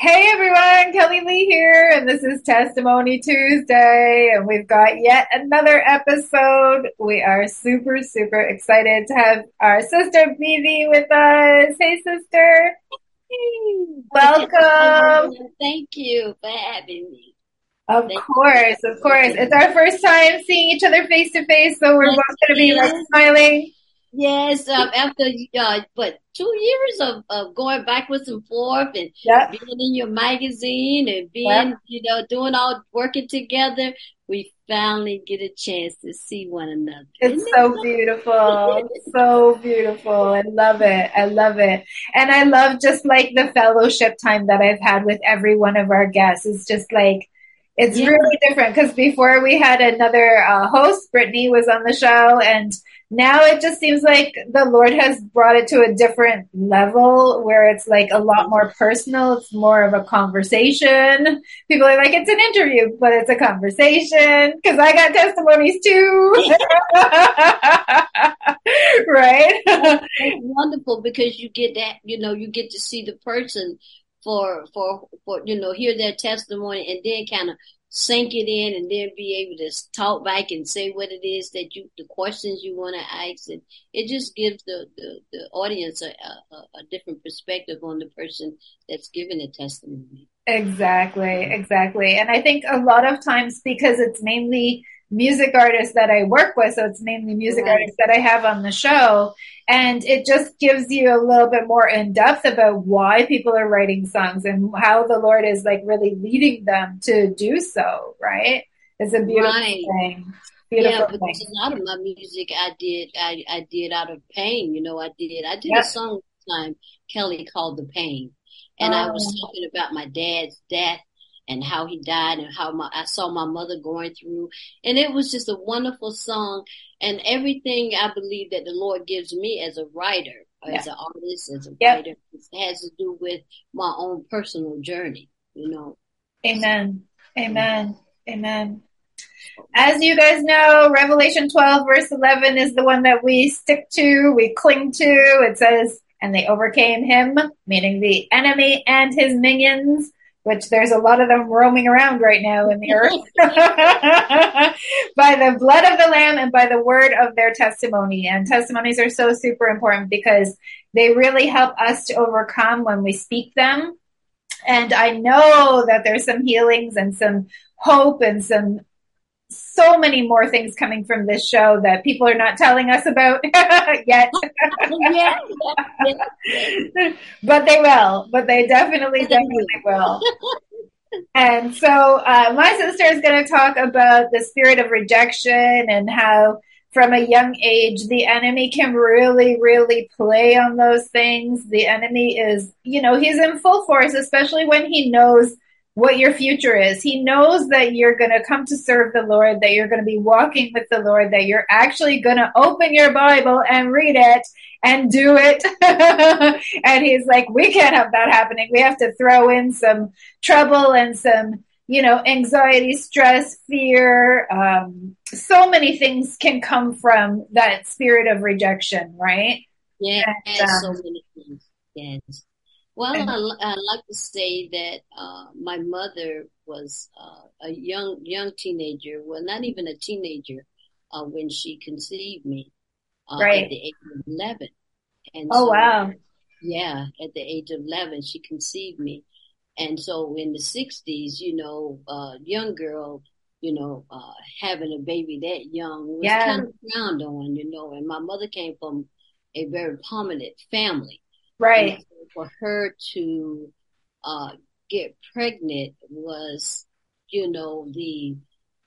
Hey everyone, Kelly Lee here, and this is Testimony Tuesday, and we've got yet another episode. We are super, super excited to have our sister BB with us. Hey sister. Welcome. Thank you for having me. Of Thank course, of course. It's our first time seeing each other face to face, so we're Thank both going to be like smiling. Yes, um, after uh, but two years of, of going backwards and forth and Yep. being in your magazine and being, Yep. you know, doing all working together, we finally get a chance to see one another. It's Isn't so that beautiful. So beautiful. I love it. I love it. And I love just like the fellowship time that I've had with every one of our guests. It's just like, it's Yeah. really different because before we had another uh, host, Brittany was on the show, and now it just seems like the Lord has brought it to a different level where it's like a lot more personal. It's more of a conversation. People are like, it's an interview, but it's a conversation because I got testimonies too. right? It's wonderful because you get that, you know, you get to see the person for, for, for, you know, hear their testimony and then kind of sink it in and then be able to talk back and say what it is that you, the questions you want to ask. And it just gives the, the, the audience a, a, a different perspective on the person that's giving the testimony. Exactly, exactly. And I think a lot of times because it's mainly music artists that I work with, so it's mainly music Right. artists that I have on the show, and it just gives you a little bit more in depth about why people are writing songs and how the Lord is like really leading them to do so, right? It's a beautiful Right. thing. Yeah, Beautiful because thing. a lot of my music I did, I, I did out of pain. You know, I did, I did Yep. a song one time Kelly called The Pain. And I was Oh. talking about my dad's death and how he died and how my, I saw my mother going through. And it was just a wonderful song. And everything I believe that the Lord gives me as a writer, as an artist, as a Yep. writer, has to do with my own personal journey, you know. Amen. Amen. Amen. As you guys know, Revelation 12 verse 11 is the one that we stick to, we cling to. It says, and they overcame him, meaning the enemy and his minions, which there's a lot of them roaming around right now in the earth, by the blood of the lamb and by the word of their testimony. And testimonies are so super important because they really help us to overcome when we speak them. And I know that there's some healings and some hope and some so many more things coming from this show that people are not telling us about yet. yeah, yeah, yeah. but they will. But they definitely, definitely will. And so uh, my sister is going to talk about the spirit of rejection and how from a young age the enemy can really, really play on those things. The enemy is, you know, he's in full force, especially when he knows what your future is. He knows that you're going to come to serve the Lord, that you're going to be walking with the Lord, that you're actually going to open your Bible and read it and do it. and he's like, we can't have that happening. We have to throw in some trouble and some, you know, anxiety, stress, fear. Um, so many things can come from that spirit of rejection, right? Yeah, and, um, so many things. Yes. Well, I, I like to say that uh, my mother was uh, a young young teenager. Well, not even a teenager uh, when she conceived me uh, right. at the age of eleven. And oh so, wow! Yeah, at the age of eleven, she conceived me, and so in the '60s, you know, uh, young girl, you know, uh, having a baby that young was yeah. kind of frowned on, you know. And my mother came from a very prominent family, right? for her to uh, get pregnant was, you know, the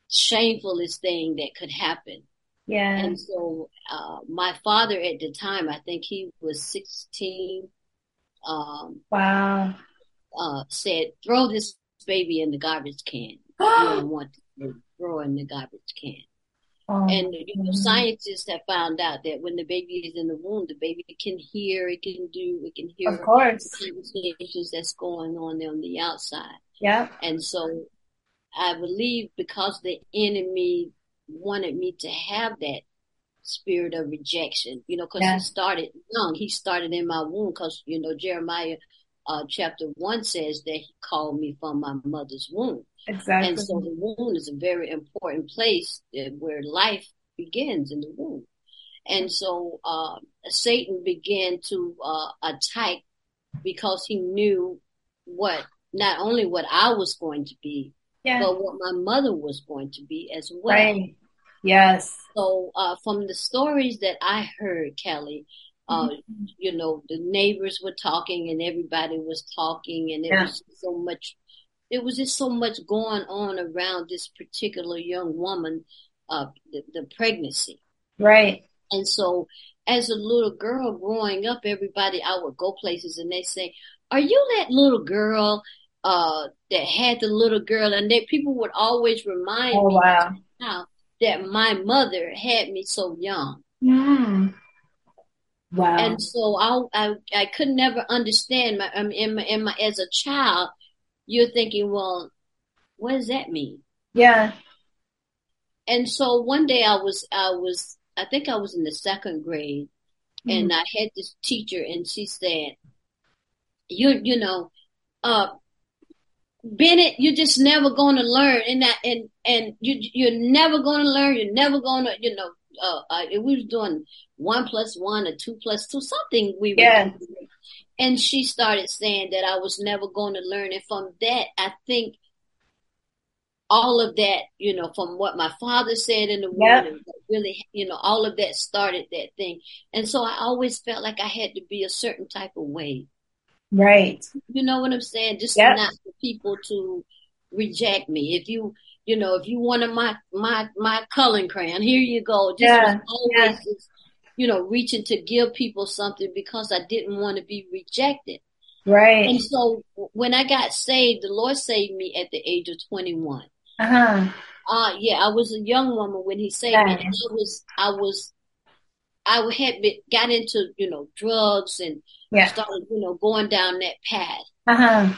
shamefulest thing that could happen. Yeah. And so, uh, my father at the time, I think he was 16. Um, wow. Uh, said, throw this baby in the garbage can. you don't want to throw in the garbage can. Oh, and you know, scientists have found out that when the baby is in the womb, the baby can hear, it can do, it can hear of course. the conversations that's going on on the outside. Yeah. And so I believe because the enemy wanted me to have that spirit of rejection, you know, because yeah. he started young. He started in my womb because, you know, Jeremiah uh, chapter one says that he called me from my mother's womb. Exactly. And so the womb is a very important place where life begins in the womb. And so uh, Satan began to uh, attack because he knew what not only what I was going to be, yeah. but what my mother was going to be as well. Right. Yes. So uh, from the stories that I heard, Kelly, uh, mm-hmm. you know, the neighbors were talking and everybody was talking, and there yeah. was so much there was just so much going on around this particular young woman, uh, the, the pregnancy. Right. And so as a little girl growing up, everybody, I would go places and they say, are you that little girl, uh, that had the little girl? And they, people would always remind oh, me wow. that my mother had me so young. Mm. Wow. And so I, I, I could never understand my, um, in my, in my, as a child, you're thinking, well, what does that mean? Yeah. And so one day I was, I was, I think I was in the second grade mm. and I had this teacher and she said, you, you know, uh, Bennett, you're just never going to learn and that, and, and you, you're never going to learn. You're never going to, you know, uh, uh, we was doing one plus one or two plus two, something we yeah. were and she started saying that I was never going to learn. And from that, I think all of that, you know, from what my father said in the yep. really, you know, all of that started that thing. And so I always felt like I had to be a certain type of way. Right. You know what I'm saying? Just yep. not for people to reject me. If you, you know, if you wanted my, my, my coloring crayon, here you go. Just yeah. always yeah you know, reaching to give people something because I didn't want to be rejected. Right. And so when I got saved, the Lord saved me at the age of 21. Uh-huh. Uh, yeah, I was a young woman when he saved me. And I was, I was, I had been, got into, you know, drugs and yeah. started, you know, going down that path. Uh-huh.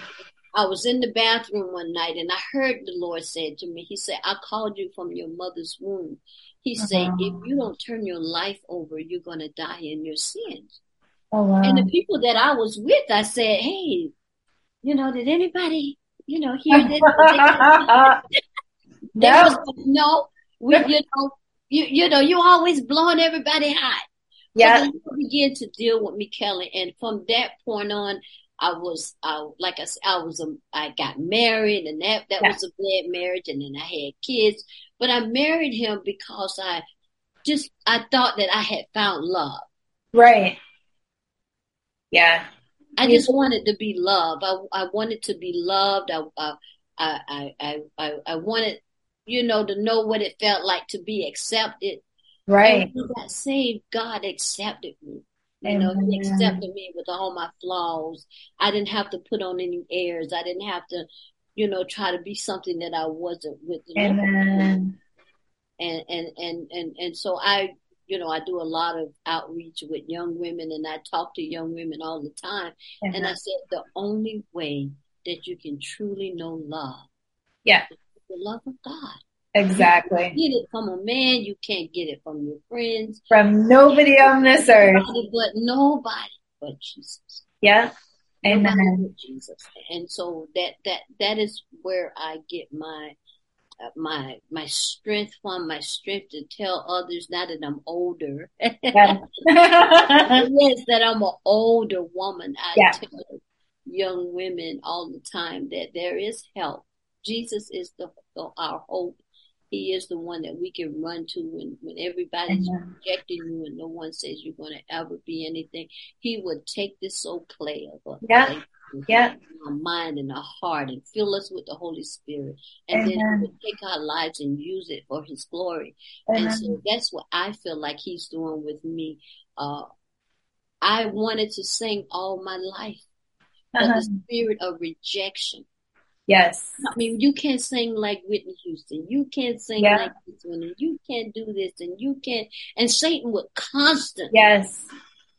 I was in the bathroom one night and I heard the Lord said to me, He said, I called you from your mother's womb. He uh-huh. said, if you don't turn your life over, you're going to die in your sins. Oh, wow. And the people that I was with, I said, hey, you know, did anybody, you know, hear this? no. Was, no, we, you know, you, you know, you always blowing everybody hot. Yeah. Began to deal with me, Kelly. And from that point on, I was, I, like I said, I was, a, I got married and that, that yeah. was a bad marriage. And then I had kids, but I married him because I just, I thought that I had found love. Right. Yeah. I just wanted to be loved. I, I wanted to be loved. I, I, I, I, I, I wanted, you know, to know what it felt like to be accepted. Right. And when I got saved, God accepted me. You know, he accepted me with all my flaws. I didn't have to put on any airs. I didn't have to you know, try to be something that I wasn't with Amen. and and and and and so I you know I do a lot of outreach with young women and I talk to young women all the time and I said the only way that you can truly know love Yeah, is the love of God. Exactly. You get it from a man, you can't get it from your friends, From nobody on this earth. nobody but nobody but Jesus. Yeah. Nobody Amen. but Jesus. And so that that that is where I get my uh, my my strength from my strength to tell others now that I'm older. Yes, that I'm an older woman. I Yeah. tell young women all the time that there is help. Jesus is the, the our hope. He is the one that we can run to when, when everybody's Amen. rejecting you and no one says you're going to ever be anything. He would take this old clay of Yeah. Yeah. put it in our mind and our heart and fill us with the Holy Spirit. And then he would take our lives and use it for his glory. And so that's what I feel like he's doing with me. Uh, I wanted to sing all my life, but Uh-huh. the spirit of rejection. Yes. I mean, you can't sing like Whitney Houston. You can't sing Yeah. like this one, and you can't do this, and you can't. And Satan would constantly, Yes.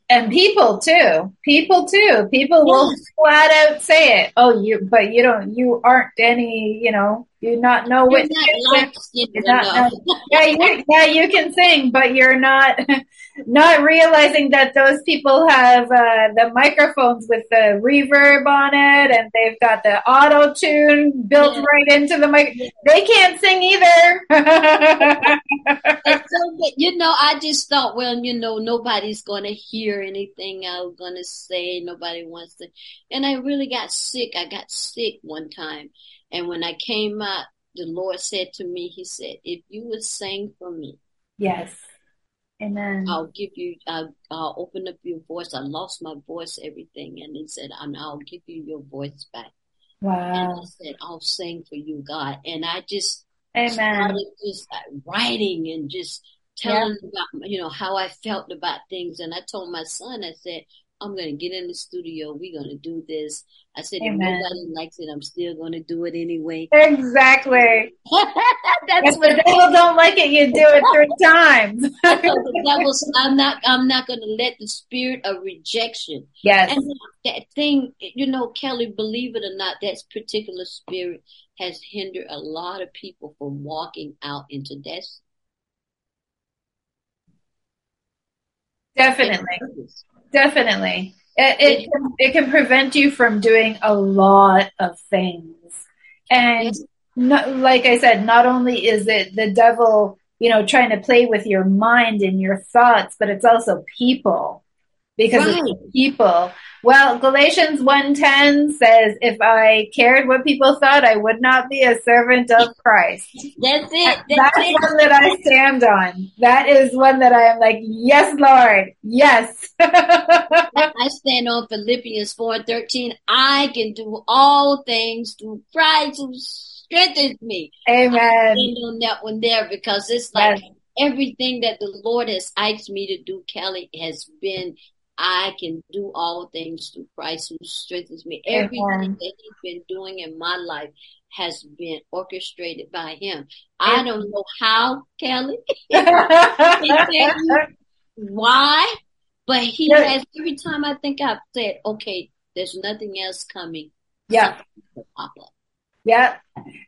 And people too. People too. People will flat out say it. Oh, you, but you don't, you aren't any, you know, you not know you're what not Houston. light skinned You're not, yeah, you, yeah, you can sing, but you're not, not realizing that those people have uh, the microphones with the reverb on it, and they've got the auto tune built Yeah. right into the mic. They can't sing either. So, you know, I just thought, well, you know, nobody's going to hear anything I'm going to say. Nobody wants to. And I really got sick. I got sick one time. And when I came out, the Lord said to me, He said, if you would sing for me, yes. Amen. I'll give you, I'll, I'll open up your voice. I lost my voice, everything. And He said, and I'll give you your voice back. Wow. And. I said, I'll sing for you, God. And I just Amen. started just uh, writing and just telling about you know how I felt about things. And I told my son, I said, I'm going to get in the studio. We're going to do this. I said, if nobody likes it, I'm still going to do it anyway. Exactly. That's If what the devil don't like it, you do it three times. I told the devils. I'm not. I'm not going to let the spirit of rejection yes. and that thing. You know, Kelly. Believe it or not, that particular spirit has hindered a lot of people from walking out into destiny. Definitely. Definitely. It, it, can, it can prevent you from doing a lot of things. And not, like I said, not only is it the devil, you know, trying to play with your mind and your thoughts, but it's also people because Right. people. Well, Galatians 1:10 says, "If I cared what people thought, I would not be a servant of Christ." That's it. That's That's it. one that I stand on. That is one that I am like, yes, Lord, yes. I stand on Philippians 4:13. I can do all things through Christ who strengthens me. Amen. I stand on that one there because it's like Yes. everything that the Lord has asked me to do, Kelly, has been I can do all things through Christ who strengthens me. Everything Amen. that He's been doing in my life has been orchestrated by Him. I don't know how, Kelly, why, but He Yeah. has. Every time I think I've said, okay, there's nothing else coming, yeah. pop up. Yeah.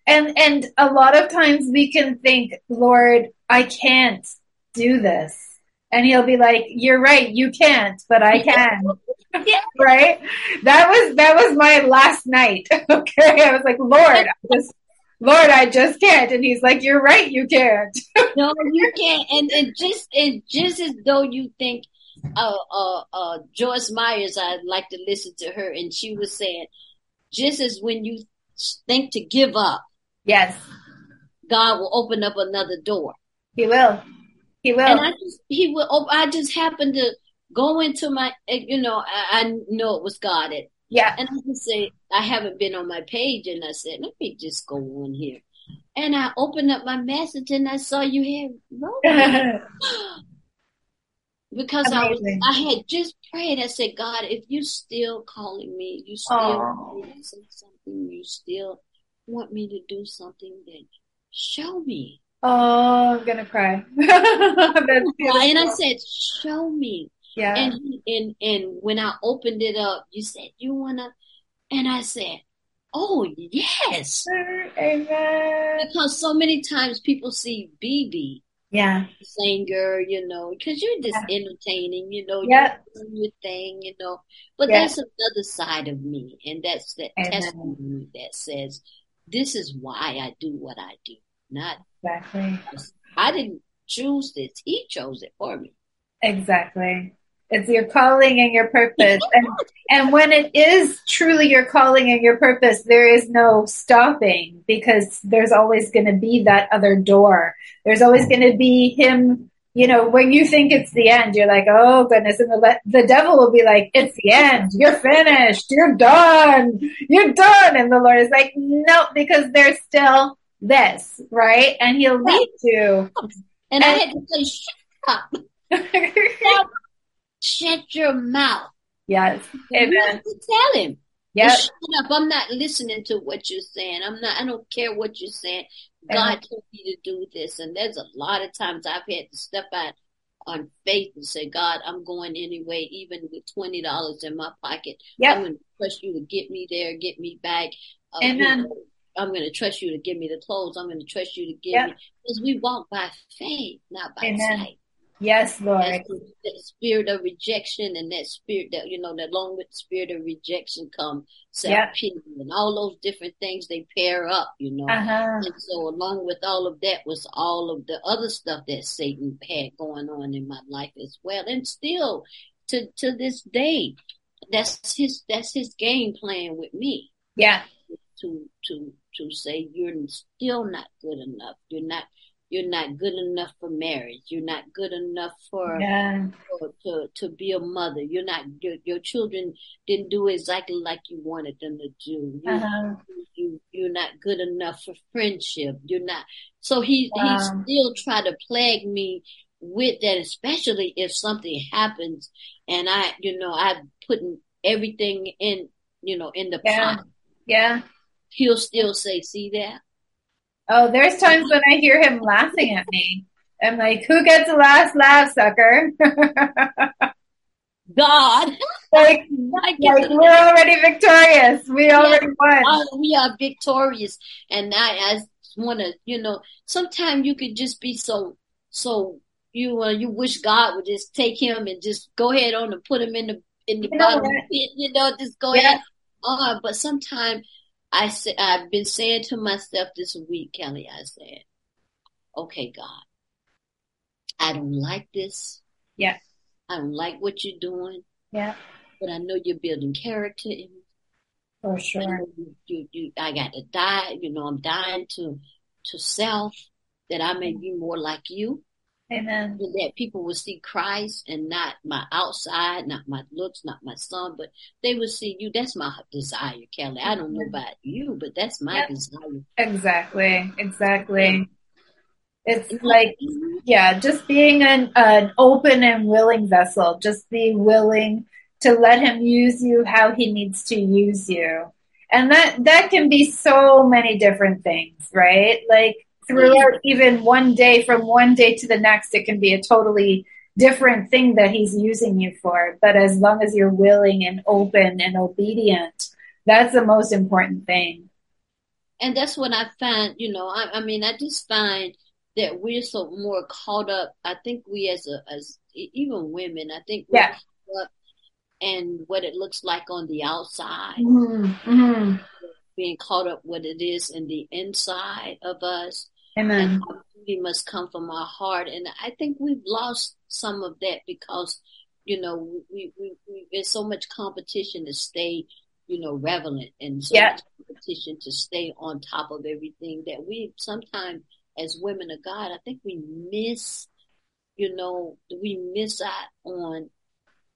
And and a lot of times we can think, Lord, I can't do this. And he'll be like, You're right, you can't, but I can. Yeah. right? That was that was my last night. Okay. I was like, Lord, I just Lord, I just can't. And he's like, You're right, you can't. No, you can't. And and just and just as though you think, uh, uh, uh, Joyce Myers, I like to listen to her, and she was saying, just as when you think to give up, Yes, God will open up another door. he will. He will. And I just he will. op- I just happened to go into my, eh, you know, I, I know it was God. It, yeah. and I just say I haven't been on my page, and I said, let me just go on here. And I opened up my message, and I saw you here. wrote because I was I had just prayed. I said, God, if you still calling me, you still Aw. want me to say something, you still want me to do something, then show me. Oh, I'm gonna cry. And I said, show me. Yeah. And and and when I opened it up, you said you wanna, and I said, oh yes. Amen. Because so many times people see BB Yeah. singer, you know, because you're just entertaining, you know, Yeah. you're doing your thing, you know. But Yeah. that's another side of me, and that's that Amen. testimony that says, "This is why I do what I do." Not Exactly. I didn't choose this; He chose it for me. Exactly. It's your calling and your purpose. and and when it is truly your calling and your purpose, there is no stopping because there's always going to be that other door. There's always going to be him, you know, when you think it's the end, you're like, "Oh goodness." And the le- the devil will be like, "It's the end. You're finished. You're done. You're done." And the Lord is like, "No, because there's still this, right?" And he'll lead you. And I had to say, "Shut up! Shut your mouth!" yes. You Amen. have to tell him. Yep. Shut up. I'm not listening to what you're saying. I'm not, I don't care what you're saying. Amen. God told me to do this. And there's a lot of times I've had to step out on faith and say, God, I'm going anyway, even with $20 in my pocket. Yep. I'm going to trust you to get me there, get me back. Uh, Amen. you know, I'm going to trust you to give me the clothes. I'm going to trust you to give Yep. me, because we walk by faith, not by Amen. sight. Yes, Lord. That spirit of rejection and that spirit that you know that along with the spirit of rejection come self Yeah. pity and all those different things they pair up, you know. Uh-huh. And so along with all of that was all of the other stuff that Satan had going on in my life as well. And still to to this day, that's his that's his game plan with me Yeah. To to to say you're still not good enough. You're not you're not good enough for marriage. You're not good enough for Yeah. for- to to be a mother. You're not your your children didn't do exactly like you wanted them to do. You, Uh-huh. you you're not good enough for friendship. You're not. So he he still try to plague me with that, especially if something happens and I you know I putting everything in you know in the Yeah. pot. Yeah. He'll still say, "See that." Oh, there's times when I hear him laughing at me. I'm like, who gets the last laugh, sucker? God, like, like we're already victorious. We already won. Oh, we are victorious. And I, I want to, you know, sometimes you could just be so, so you, uh, you wish God would just take him and just go ahead on and put him in the, in the You know bottom the pit, you know, just go Yeah. ahead on. But sometimes I say, I've been saying to myself this week, Kelly, I said, okay, God, I don't like this. Yeah. I don't like what you're doing, Yeah, but I know you're building character in me. for sure. know you, you, you, I got to die. You know, I'm dying to, to self that I may be more like you Amen. and that people will see Christ and not my outside, not my looks, not my son, but they will see you. That's my desire, Kelly. I don't know mm-hmm. about you, but that's my Yep. desire. Exactly. Exactly. It's like, yeah, just being an, an open and willing vessel. Just be willing to let him use you how he needs to use you. And that, that can be so many different things, right? Like throughout even one day, from one day to the next, it can be a totally different thing that he's using you for. But as long as you're willing and open and obedient, that's the most important thing. And that's what I find, you know, I, I mean, I just find that we're so more caught up. I think we as a, as even women, I think we're Yeah. caught up in what it looks like on the outside. Mm-hmm. being caught up what it is in the inside of us. Amen. Beauty must come from our heart. And I think we've lost some of that because, you know, we, we, we there's so much competition to stay, you know, relevant and so Yeah. much competition to stay on top of everything that we sometimes as women of God, I think we miss, you know, we miss out on,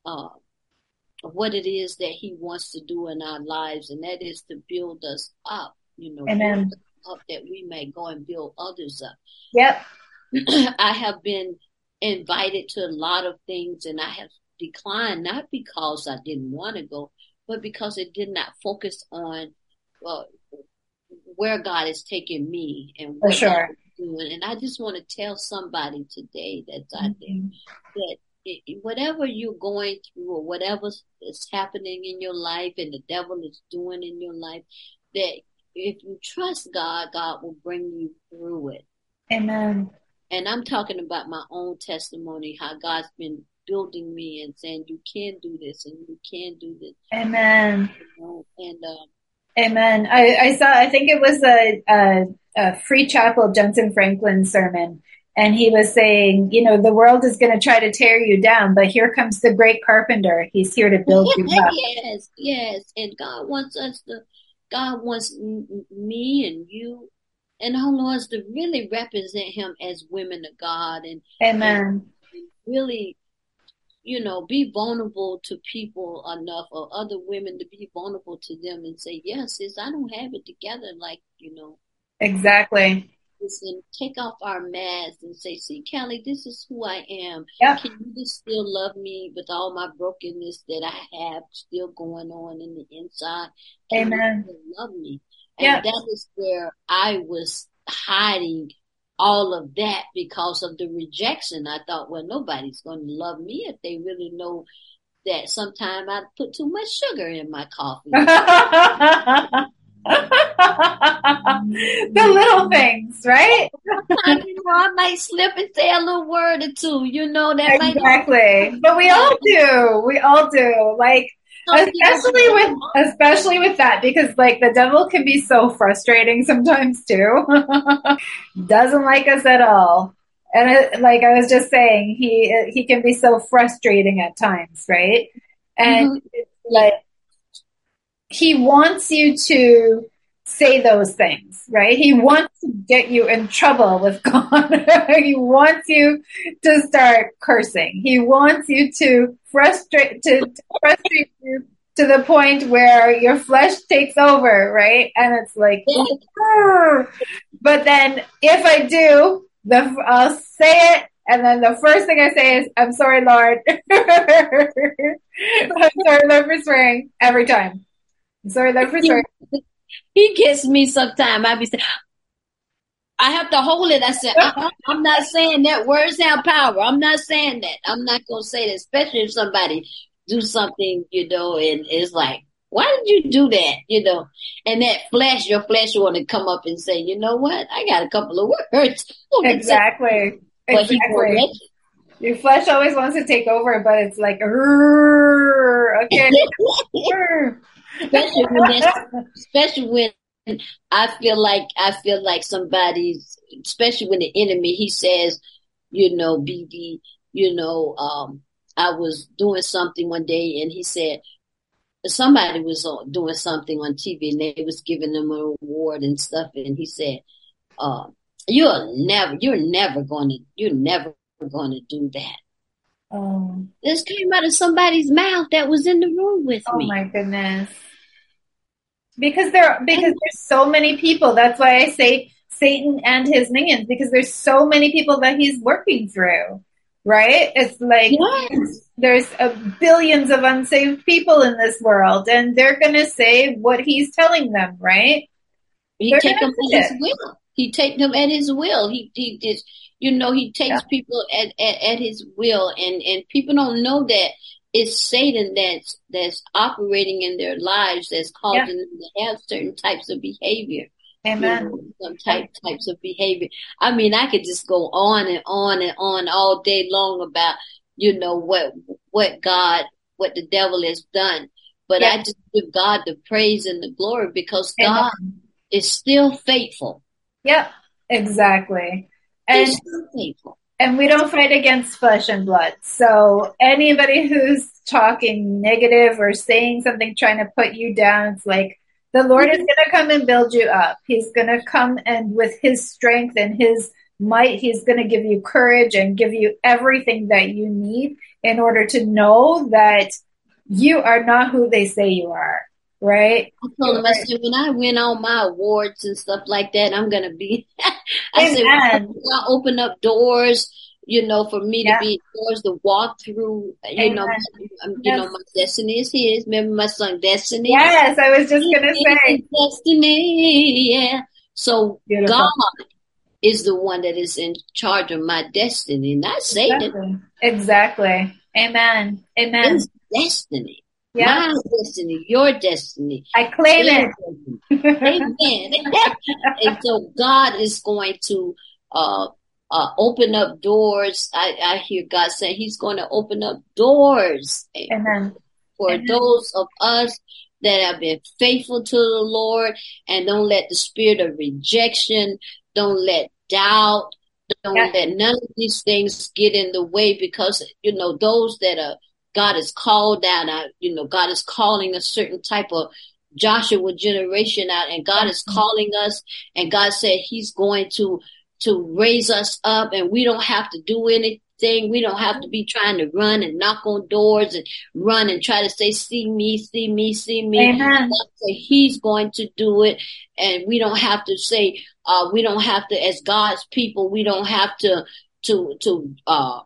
uh, what it is that he wants to do in our lives, and that is to build us up, you know, Amen. Up that we may go and build others up. Yep. I have been invited to a lot of things and I have declined, not because I didn't want to go, but because it did not focus on well, where God is taking me and For what sure. God is doing. And I just want to tell somebody today that's out there Mm-hmm. that whatever you're going through or whatever is happening in your life and the devil is doing in your life, that if you trust God, God will bring you through it. Amen. And I'm talking about my own testimony, how God's been building me and saying, you can do this and you can do this. Amen. And, um, Amen. I, I saw, I think it was a, a, a Free Chapel Jentezen Franklin sermon. And he was saying, you know, the world is going to try to tear you down, but here comes the great carpenter. He's here to build you up. yes, yes. And God wants us to, God wants m- me and you and our us to really represent Him as women of God and, Amen. and really, you know, be vulnerable to people enough or other women to be vulnerable to them and say, yes, sis, I don't have it together. Like, you know, Exactly. Listen, take off our masks and say, see, Kelly, this is who I am. Yep. Can you just still love me with all my brokenness that I have still going on in the inside? Can you Amen. love me? And Yep. that is where I was hiding all of that because of the rejection. I thought, well, nobody's going to love me if they really know that sometimes I put too much sugar in my coffee. the little things, right? you know, I might slip and say a little word or two, you know, that might Exactly. But we all do. We all do. Like, especially with especially with that because like the devil can be so frustrating sometimes too doesn't like us at all and it, like i was just saying he he can be so frustrating at times right and Mhm. like he wants you to say those things right he wants to get you in trouble with god he wants you to start cursing he wants you to frustrate to, to frustrate you to the point where your flesh takes over right and it's like "Grr." but then if i do the i'll say it and then the first thing I say is, I'm sorry, Lord. I'm sorry, Lord, for swearing every time. Sorry, Lord, for sure. he gets me sometime. I be saying, I have to hold it. I said, uh-uh, I'm not saying that. Words have power. I'm not saying that. I'm not going to say that, especially if somebody do something, you know, and it's like, why did you do that? You know, and that flesh, your flesh want to come up and say, you know what? I got a couple of words. Exactly. But he won't Exactly. let you. Your flesh always wants to take over, but it's like, "Rrrr, okay. Rrrr." especially when especially when I feel like I feel like somebody's, especially when the enemy he says, you know, BB, you know, um, I was doing something one day and he said somebody was doing something on TV and they was giving them an award and stuff and he said, uh, you're never, you're never to, you're never to do that. Oh, This came out of somebody's mouth that was in the room with oh me. Oh my goodness. Because there, because there's so many people. That's why I say Satan and his minions, because there's so many people that he's working through. Right? It's like Yes. there's a billions of unsaved people in this world, and they're gonna say what he's telling them, right? He They're take them at his will. He take them at his will. He he just you know he takes Yeah. people at, at at his will, and and people don't know that it's Satan that's that's operating in their lives that's causing them to have certain types of behavior. you know, some type types of behavior. I mean, I could just go on and on and on all day long about you know what what God what the devil has done. But Yeah. I just give God the praise and the glory because Amen. God is still faithful. Yep, exactly. And and we don't fight against flesh and blood. So anybody who's talking negative or saying something trying to put you down, it's like the Lord is going to come and build you up. He's going to come and with his strength and his might, he's going to give you courage and give you everything that you need in order to know that you are not who they say you are, right? I told him, I said, when I win all my awards and stuff like that, I'm gonna be. I said, Amen. I open up doors, you know, for me Yeah. to be yours to walk through, you know, Amen. um, you know, my destiny is his. Remember my song, Destiny? Yes, I was just gonna say. Destiny, yeah. So Beautiful. God is the one that is in charge of my destiny, not Satan. Exactly. Exactly. Amen. Amen. It's destiny. Yeah, My destiny, your destiny. I claim it. Amen. and so God is going to uh, uh, open up doors. I, I hear God saying He's going to open up doors Amen. for Amen. those of us that have been faithful to the Lord and don't let the spirit of rejection, don't let doubt, don't Yeah. let none of these things get in the way because, you know, those that are, God has called out, you know, God is calling a certain type of Joshua generation out and God is calling us and God said he's going to, to raise us up and we don't have to do anything. We don't have to be trying to run and knock on doors and run and try to say, see me, see me, see me. Amen. He's going to do it. And we don't have to say, uh, we don't have to, as God's people, we don't have to, to, to, uh,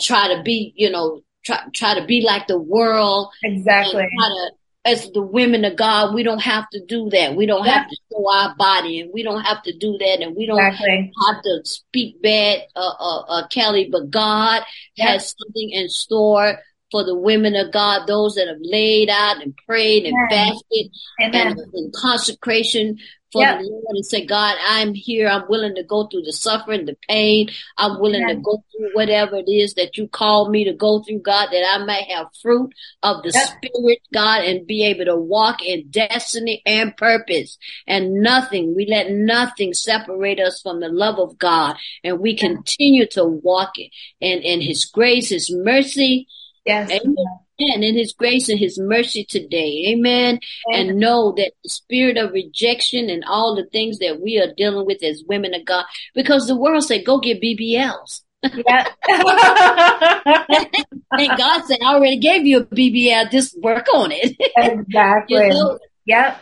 try to be, you know, try, try to be like the world Exactly. to, as the women of God, we don't have to do that. We don't have to show our body and we don't have to do that and we don't Exactly. have to speak bad, uh, uh, uh, Kelly, but God Yeah. has something in store for the women of God, those that have laid out and prayed and fasted Amen. and in consecration for Yeah. the Lord and say, God, I'm here. I'm willing to go through the suffering, the pain. I'm willing Amen. to go through whatever it is that you called me to go through, God, that I may have fruit of the Yep. Spirit, God, and be able to walk in destiny and purpose. And nothing, we let nothing separate us from the love of God. And we continue to walk it. And, and His grace, His mercy, Yes. Amen. And in his grace and his mercy today. Amen. And know that the spirit of rejection and all the things that we are dealing with as women of God, because the world said, go get BBLs. Yeah. And God said, I already gave you a BBL. Just work on it. exactly. you know? Yep.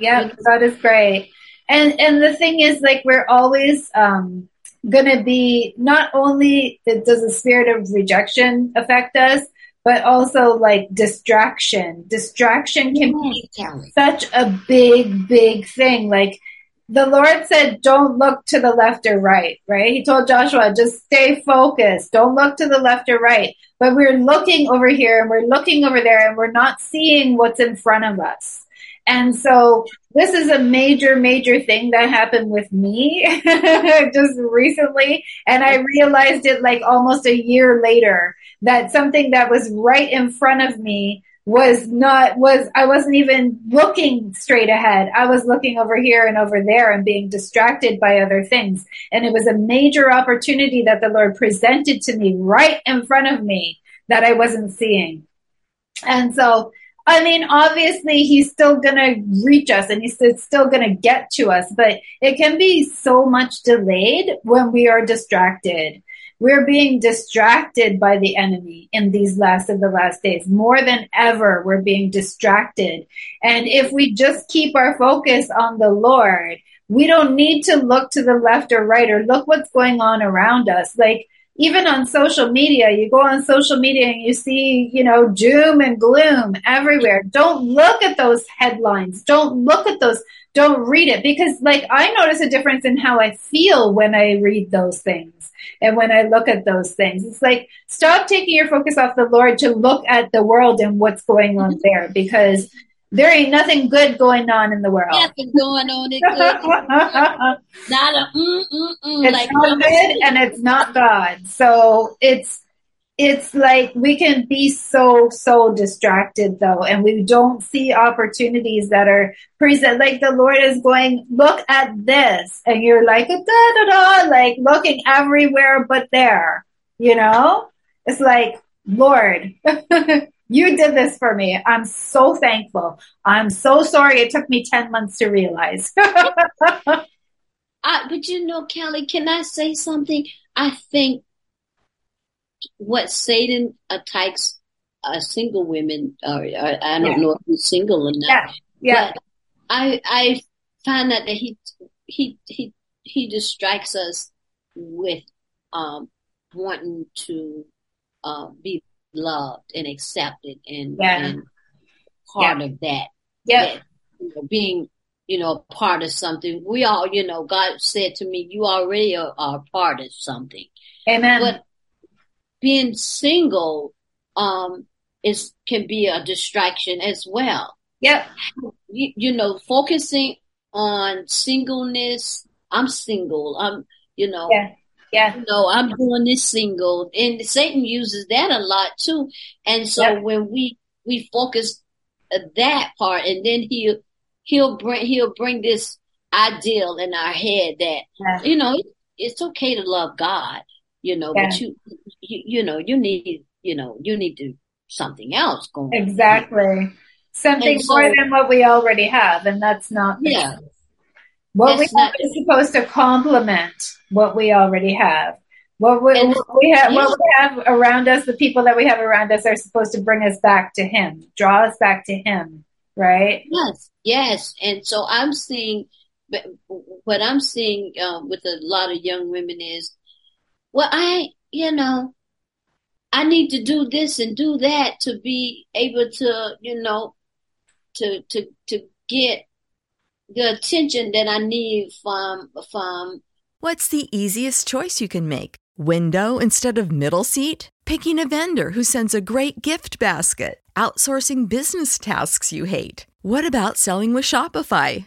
Yep. That is great. And and the thing is like we're always um gonna be not only does the spirit of rejection affect us, but also like distraction. Distraction can be Kelly. such a big, big thing. Like the Lord said, don't look to the left or right, right? He told Joshua, just stay focused. Don't look to the left or right. But we're looking over here and we're looking over there and we're not seeing what's in front of us. And so this is a major, major thing that happened with me just recently. And I realized it like almost a year later that something that was right in front of me was not was I wasn't even looking straight ahead. I was looking over here and over there and being distracted by other things. And it was a major opportunity that the Lord presented to me right in front of me that I wasn't seeing. And so I mean, obviously he's still gonna reach us and he's still gonna get to us, but it can be so much delayed when we are distracted. We're being distracted by the enemy in these last of the last days. More than ever, we're being distracted. And if we just keep our focus on the Lord, we don't need to look to the left or right or look what's going on around us. Like, even on social media, you go on social media and you see, you know, doom and gloom everywhere. Don't look at those headlines. Don't look at those. Don't read it because like I notice a difference in how I feel when I read those things and when I look at those things. It's like stop taking your focus off the Lord to look at the world and what's going on mm-hmm. there because there ain't nothing good going on in the world. Nothing going on good. Not a mm mm mm. it's Like not good and it's not God. So it's it's like we can be so so distracted though, and we don't see opportunities that are present. Like the Lord is going, look at this, and you're like da da da, like looking everywhere but there. You know, it's like Lord. You did this for me. I'm so thankful. I'm so sorry it took me 10 months to realize. I, but you know, Kelly, can I say something? I think what Satan attacks uh, single women, or, or I don't Yeah. know if he's single or not. yeah. Yeah. But I I find that he he he he distracts us with um wanting to uh, be loved and accepted and, Yeah. and part of that. Yeah. that, you know, being, you know, part of something. We all, you know, God said to me, you already are, are part of something. Amen. But being single, um, is, can be a distraction as well. yep. You, you know, focusing on singleness. I'm single. I'm, you know, Yeah. Yeah. you know, I'm doing this single, and Satan uses that a lot too. And so Yeah. when we we focus uh, that part, and then he'll he'll bring he'll bring this ideal in our head that Yeah. you know it's okay to love God, you know, but you, you you know you need you know you need to something else going. on. Exactly. Something so- more than what we already have, and that's not Yeah. truth. What we not- have supposed to complement what we already have. What we, what we have, what we have around us, the people that we have around us are supposed to bring us back to Him, draw us back to Him, right? Yes, yes. And so I'm seeing, what I'm seeing uh, with a lot of young women is, well, I, you know, I need to do this and do that to be able to, you know, to to to get the attention that I need from from What's the easiest choice you can make? Window instead of middle seat? Picking a vendor who sends a great gift basket? Outsourcing business tasks you hate? What about selling with Shopify?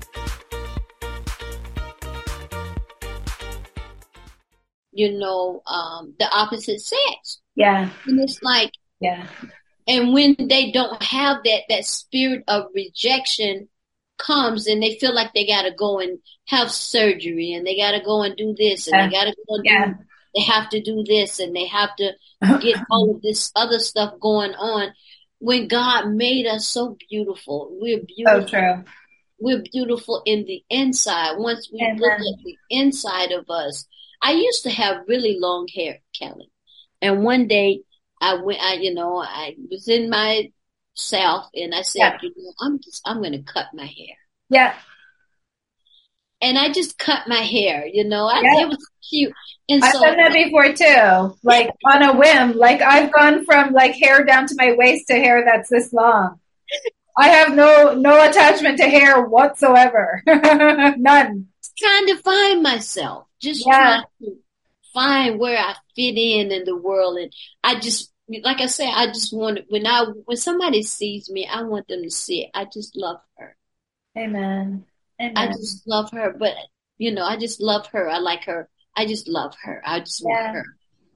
You know um the opposite sex. Yeah. And it's like Yeah. and when they don't have that that spirit of rejection comes and they feel like they got to go and have surgery and they got to go and do this and Yeah. they got to go and Yeah. do they have to do this and they have to get all of this other stuff going on when God made us so beautiful we're So beautiful true. we're beautiful in the inside once we Amen. look at the inside of us I used to have really long hair Kelly and one day I went I you know I was in my self and I said Yeah. you know I'm just I'm going to cut my hair Yeah. and I just cut my hair, you know. I, Yeah. It was cute, and I've so done that before too, like on a whim. Like I've gone from like hair down to my waist to hair that's this long. I have no no attachment to hair whatsoever, none. Trying to find myself, just Yeah. trying to find where I fit in in the world, and I just, like I said, I just want when I when somebody sees me, I want them to see it. I just love her. Amen. Amen. I just love her, but you know, I just love her. I like her. I just love her. I just Yeah. want her.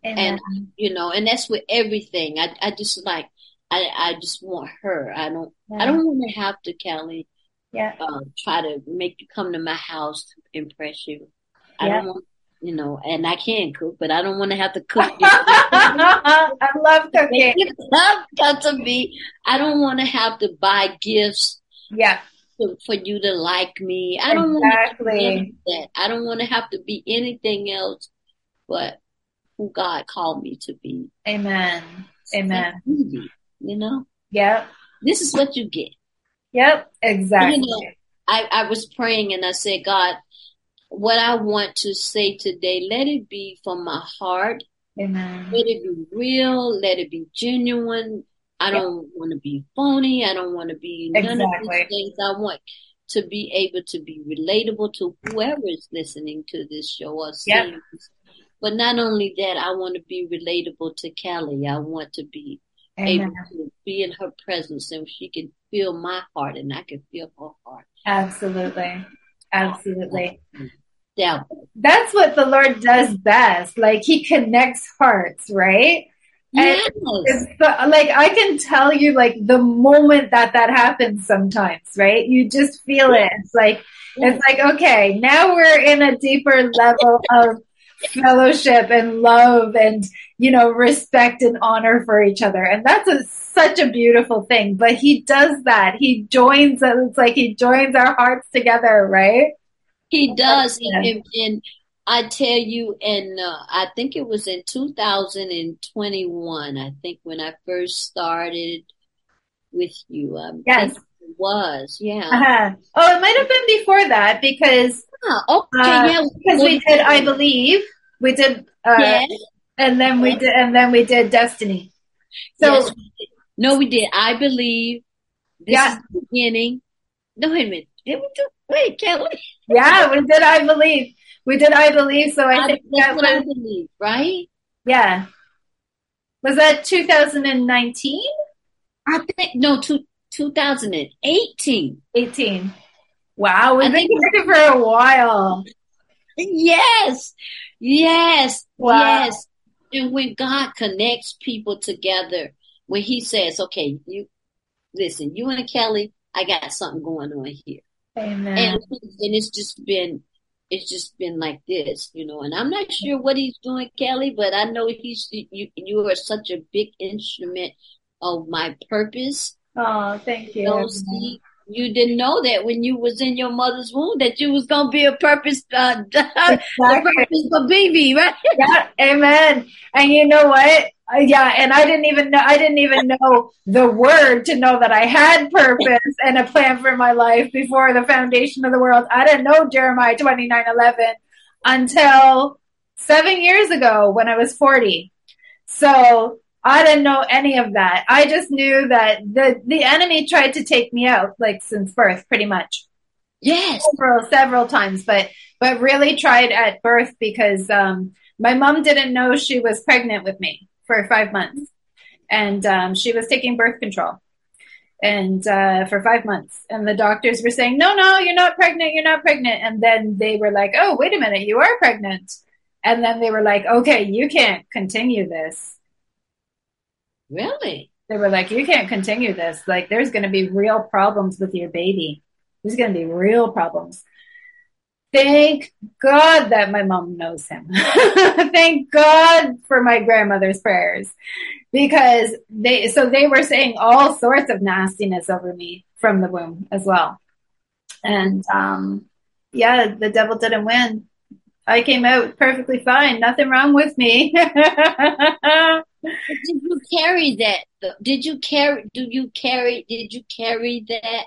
Amen. and you know, and that's with everything. I I just like I I just want her. I don't I don't want to have to, Kelly, yeah. uh, try to make you come to my house to impress you. I Yeah. don't want you know, and I can cook, but I don't want to have to cook. I love cooking. love got to be. I don't want to have to buy gifts. Yeah. To, for you to like me, I don't exactly. want to that. I don't want to have to be anything else but who God called me to be. Amen. Amen. Easy, you know. Yeah. This is what you get. Yep. Exactly. You know, I, I was praying and I said, God, what I want to say today, let it be from my heart. Amen. Let it be real. Let it be genuine. I don't want to be phony. I don't want to be none Exactly. of these things. I want to be able to be relatable to whoever is listening to this show or seeing Yep. this. But not only that, I want to be relatable to Kelly. I want to be able to be in her presence and she can feel my heart and I can feel her heart. Absolutely. Absolutely. Yeah. That's what the Lord does best. Like he connects hearts, right? Yes. it's the, like I can tell you like the moment that that happens sometimes, right? You just feel it. It's like it's like okay, now we're in a deeper level of fellowship and love and you know respect and honor for each other, and that's a, such a beautiful thing. But he does that. He joins. It's like he joins our hearts together, right? He does, and, and, I tell you, and uh, I think it was in 2021. I think when I first started with you. I Yes. it was, yeah. Uh-huh. Oh, it might have been before that because Ah, okay, Uh, yeah. because we did, I believe, we did, uh, Yes, and then we did, and then we did Destiny. So yes. No, we did. I believe this Yeah. is the beginning. No, wait a minute. Did we do? Wait, Kelly. yeah, we did. I believe we did. I believe. So I I, think that's that what I believe, right? yeah. Was that 2019? I think no, two, 2018. 18. Wow, we've I been working for a while. Yes, yes, Wow. yes. And when God connects people together, when He says, "Okay, you listen, you and Kelly, I got something going on here," Amen. and and it's just been, it's just been like this, you know. And I'm not sure what He's doing, Kelly, but I know He's you. You are such a big instrument of my purpose. oh, thank you. Don't see. You didn't know that when you was in your mother's womb that you was gonna be a purpose, uh, a Exactly. purpose for baby, right? Yeah, amen. And you know what? Uh, yeah, and I didn't even know I didn't even know the word to know that I had purpose and a plan for my life before the foundation of the world. I didn't know Jeremiah twenty nine eleven until seven years ago when I was forty. So I didn't know any of that. I just knew that the the enemy tried to take me out like since birth, pretty much Yes. several several times, but but really tried at birth because um, my mom didn't know she was pregnant with me for five months, and um, she was taking birth control, and uh, for five months, and the doctors were saying, "No, no, you're not pregnant, you're not pregnant," and then they were like, "Oh, wait a minute, you are pregnant," and then they were like, "Okay, you can't continue this." Really? They were like, you can't continue this. Like, there's going to be real problems with your baby. There's going to be real problems. Thank God that my mom knows him. Thank God for my grandmother's prayers because they, so they were saying all sorts of nastiness over me from the womb as well. And, um, yeah, the devil didn't win. I came out perfectly fine. Nothing wrong with me. Did you carry that? Did you carry? Do you carry? Did you carry that?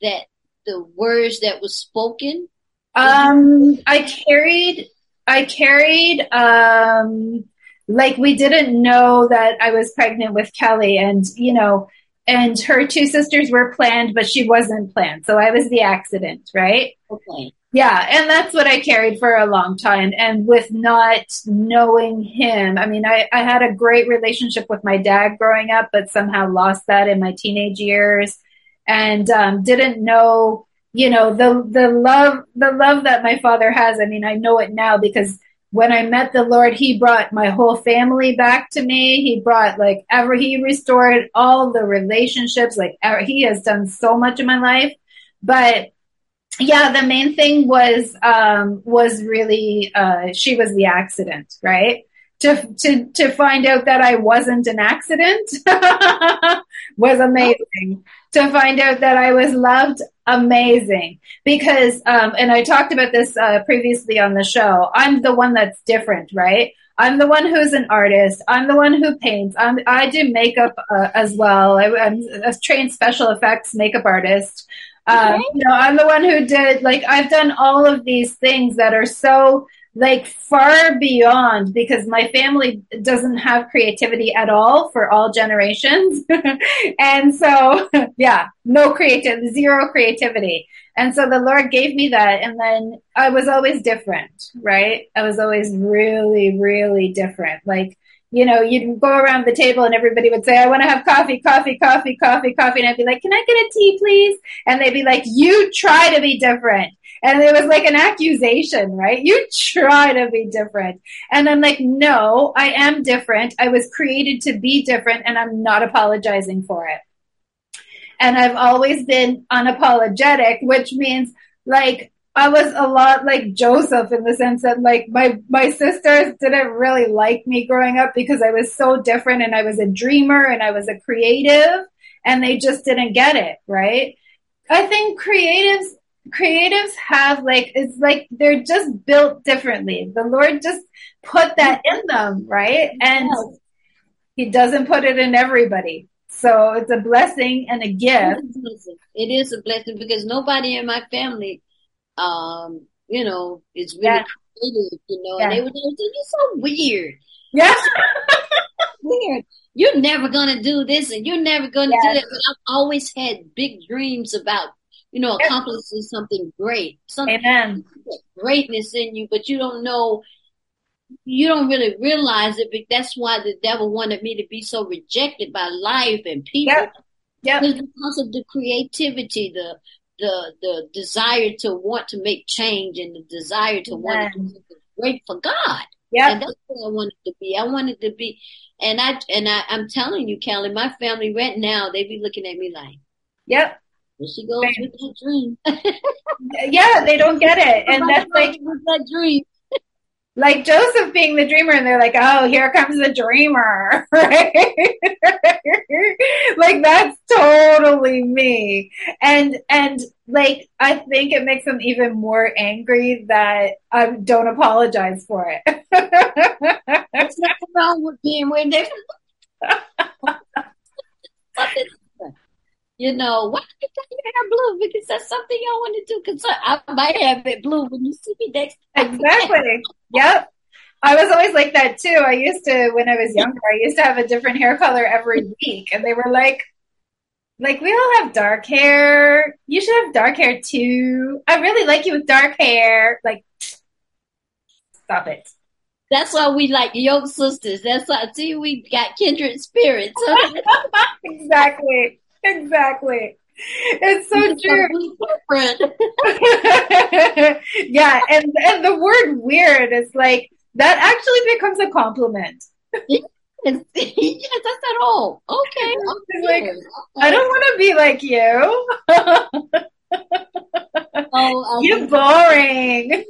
That the words that was spoken? Um, I carried, I carried, um, like we didn't know that I was pregnant with Kelly and, you know, and her two sisters were planned, but she wasn't planned. So I was the accident, right? Okay. Yeah. And that's what I carried for a long time. And with not knowing him, I mean, I, I had a great relationship with my dad growing up, but somehow lost that in my teenage years and, um, didn't know, you know, the, the love, the love that my father has. I mean, I know it now because when I met the Lord, he brought my whole family back to me. He brought like ever, he restored all the relationships. Like ever, he has done so much in my life, but yeah, the main thing was um, was really uh, she was the accident, right? To to to find out that I wasn't an accident was amazing. To find out that I was loved, amazing. Because um, and I talked about this uh, previously on the show. I'm the one that's different, right? I'm the one who's an artist. I'm the one who paints. I'm, i do makeup uh, as well. I, am a trained special effects makeup artist. Um, you know, I'm the one who did like I've done all of these things that are so like far beyond because my family doesn't have creativity at all for all generations. and so, yeah, no creative, zero creativity. And so the Lord gave me that. And then I was always different, right? I was always really, really different. Like, you know, you'd go around the table and everybody would say, I want to have coffee, coffee, coffee, coffee, coffee. And I'd be like, can I get a tea, please? And they'd be like, you try to be different. And it was like an accusation, right? You try to be different. And I'm like, no, I am different. I was created to be different and I'm not apologizing for it. And I've always been unapologetic, which means like I was a lot like Joseph in the sense that like my my sisters didn't really like me growing up because I was so different and I was a dreamer and I was a creative and they just didn't get it, right? I think creatives creatives have like it's like they're just built differently. The Lord just put that in them, right? And he doesn't put it in everybody. So it's a blessing and a gift. It is a blessing because nobody in my family um, you know, it's really Yeah. creative, you know, Yeah. and they would say, you're so weird. Yeah. Weird. You're never gonna do this and you're never gonna Yes. do that. But I've always had big dreams about, you know, Yes. accomplishing something great. Something Amen. greatness in you, but you don't know you don't really realize it, but that's why the devil wanted me to be so rejected by life and people. Yep. Yep. It's because of the creativity, the the the desire to want to make change and the desire to want to do something great for God. Yeah. And that's what I wanted to be. I wanted to be and I and I, I'm telling you, Kelly, my family right now, they be looking at me like, Yep. There she goes Right. with that dream. Yeah, they don't get it. And that's like with that dream. like Joseph being the dreamer, and they're like, "Oh, here comes the dreamer," right? like that's totally me, and and like I think it makes them even more angry that I don't apologize for it. There's nothing wrong with being with them. You know, why did you dye your hair blue? Because that's something I want to do. Because I might have it blue when you see me next time. exactly. Yep. I was always like that too. I used to, when I was younger, I used to have a different hair color every week, and they were like, like we all have dark hair. You should have dark hair too. I really like you with dark hair. Like, stop it. That's why we like yoke sisters. That's why see we got kindred spirits. exactly. Exactly. It's so true. Different. yeah, and and the word weird is like that actually becomes a compliment. yes, that's at all. Okay. It's like, okay. I don't want to be like you. Oh, I You're boring.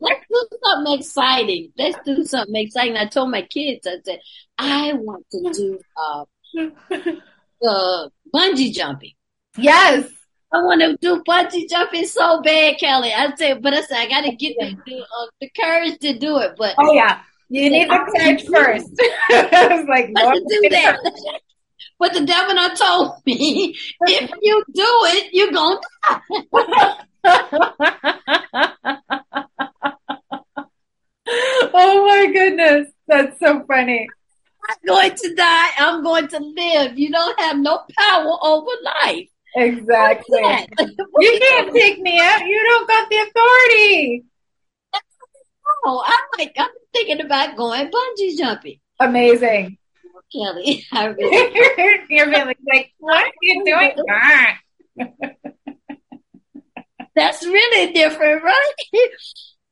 Let's do something exciting. Let's do something exciting. I told my kids, I said, I want to do uh, uh, bungee jumping. yes. I want to do bungee jumping so bad, Kelly. I said, but I said, I got to get the, the, uh, the courage to do it. But Oh yeah. You need the courage first. I was like, but Lord, to do that. But the devil done told me, if you do it, you're going to oh my goodness. That's so funny. Going to die. I'm going to live. You don't have no power over life. Exactly. You can't pick me up. You don't got the authority. Oh, I'm like, I'm thinking about going bungee jumping. Amazing. Kelly, I really, Your family's like, what are you doing? That's really different, right?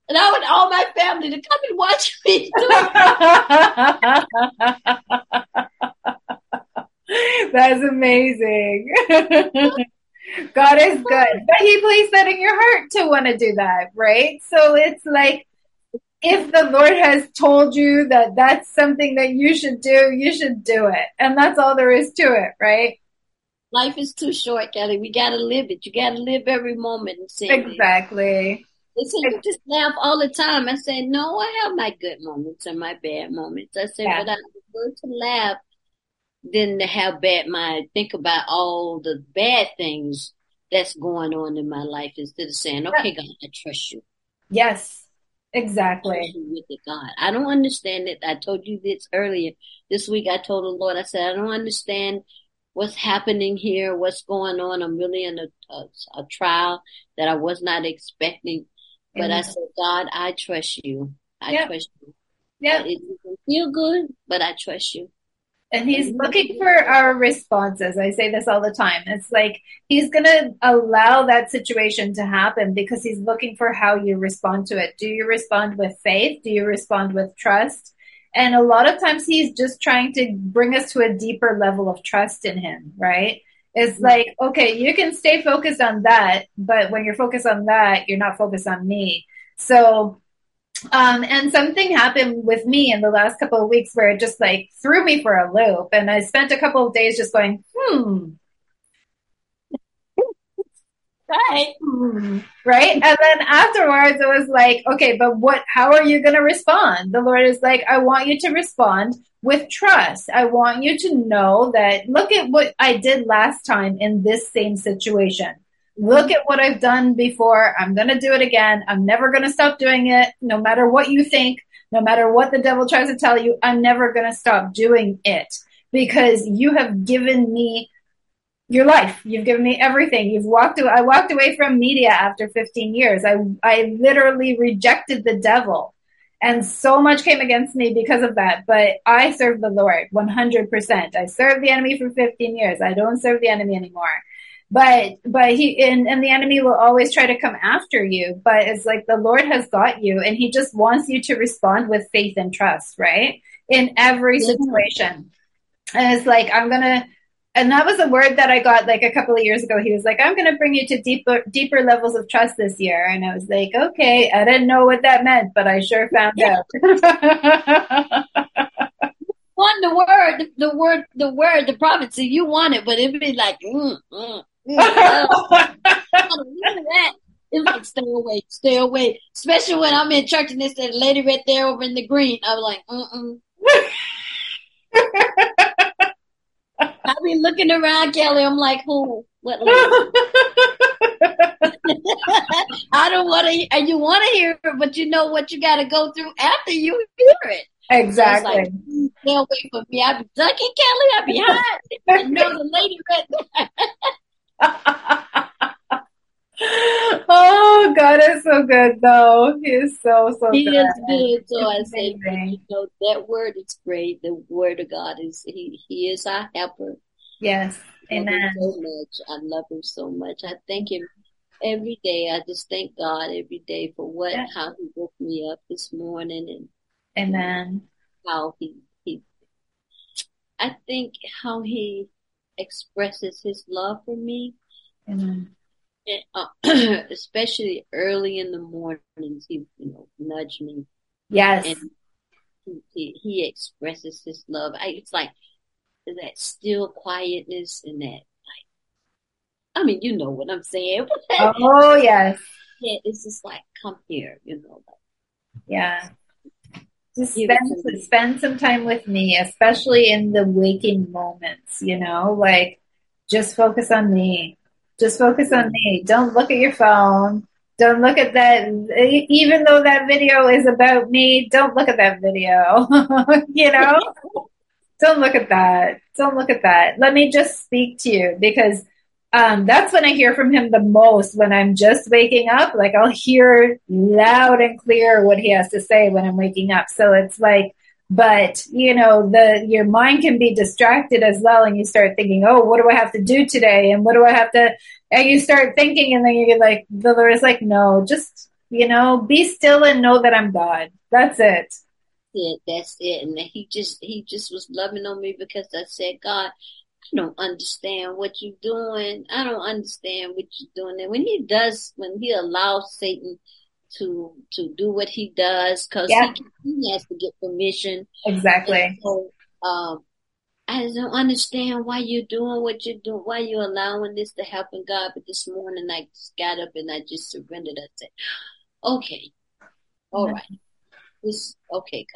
And I want all my family to come and watch me do it. That's amazing. God is good. But He placed that in your heart to want to do that, right? So it's like, if the Lord has told you that that's something that you should do, you should do it. And that's all there is to it, right? Life is too short, Kelly. We got to live it. You got to live every moment. Exactly. They say you just laugh all the time. I said, no, I have my good moments and my bad moments. I said, yeah. but I prefer to laugh than to have bad mind. Think about all the bad things that's going on in my life instead of saying, okay. God, I trust you. Yes, exactly. With the God. I don't understand it. I told you this earlier. This week I told the Lord, I said, I don't understand what's happening here, what's going on. I'm really in a, a, a trial that I was not expecting. But. I said, God, I trust you. I yep. trust you. Yeah. It doesn't feel good, but I trust you. And he's looking for our responses. I say this all the time. It's like he's going to allow that situation to happen because he's looking for how you respond to it. Do you respond with faith? Do you respond with trust? And a lot of times he's just trying to bring us to a deeper level of trust in him, right? It's mm-hmm. like, okay, you can stay focused on that, but when you're focused on that, you're not focused on me. So um, and something happened with me in the last couple of weeks where it just like threw me for a loop. And I spent a couple of days just going, hmm. Right. Right. And then afterwards it was like, okay, but what, how are you going to respond? The Lord is like, I want you to respond with trust. I want you to know that look at what I did last time in this same situation look at what I've done before. I'm going to do it again. I'm never going to stop doing it. No matter what you think, no matter what the devil tries to tell you, I'm never going to stop doing it because you have given me your life. You've given me everything. You've walked away. I walked away from media after 15 years. I, I literally rejected the devil and so much came against me because of that. But I serve the Lord 100%. I served the enemy for 15 years. I don't serve the enemy anymore but but he and, and the enemy will always try to come after you but it's like the lord has got you and he just wants you to respond with faith and trust right in every situation and it's like i'm gonna and that was a word that i got like a couple of years ago. He was like i'm gonna bring you to deeper deeper levels of trust this year. And i was like okay. I didn't know what that meant but i sure found out. Want the word, the word, the word, the prophecy. You want it, but it'd be like, mm, mm, it's like stay away, stay away. Especially when I'm in church and there's that lady right there over in the green. I'm like, mm I be looking around, Kelly. I'm like, who? What? I don't want to. And you want to hear it, but you know what you got to go through after you hear it. Exactly. Like, stay away from me. I be ducking, Kelly. I be hiding. you know the lady right there. God is so good, though. He is so, so he good. He is good. So I say, you know, that word is great. The word of God is, he, he is our helper. Yes. Amen. so much. I love him so much. I thank him every day. I just thank God every day for what, yeah. how he woke me up this morning and Amen. How he, he, I think how he expresses his love for me. And, uh, especially early in the mornings, he you know nudge me. Yes. And he, he expresses his love. I, it's like that still quietness and that like. I mean, you know what I'm saying. oh yes. Yeah, it's just like come here, you know. Like, yeah. Just spend spend some time with me, especially in the waking moments. You know, like just focus on me. Just focus on me. Don't look at your phone. Don't look at that. Even though that video is about me, don't look at that video. you know, don't look at that. Don't look at that. Let me just speak to you because um, that's when I hear from him the most when I'm just waking up. Like I'll hear loud and clear what he has to say when I'm waking up. So it's like, but you know, the your mind can be distracted as well, and you start thinking, oh, what do I have to do today, and what do I have to? And you start thinking, and then you get like, the Lord is like, no, just you know, be still and know that I'm God. That's it. Yeah, that's it. And he just he just was loving on me because I said, God, I don't understand what you're doing. I don't understand what you're doing. And when he does, when he allows Satan to to do what he does, because Yeah. he, he has to get permission. Exactly. So, um, I don't understand why you're doing what you're doing, why you're allowing this to happen, God. But this morning I just got up and I just surrendered. I said, okay, all right, this, okay,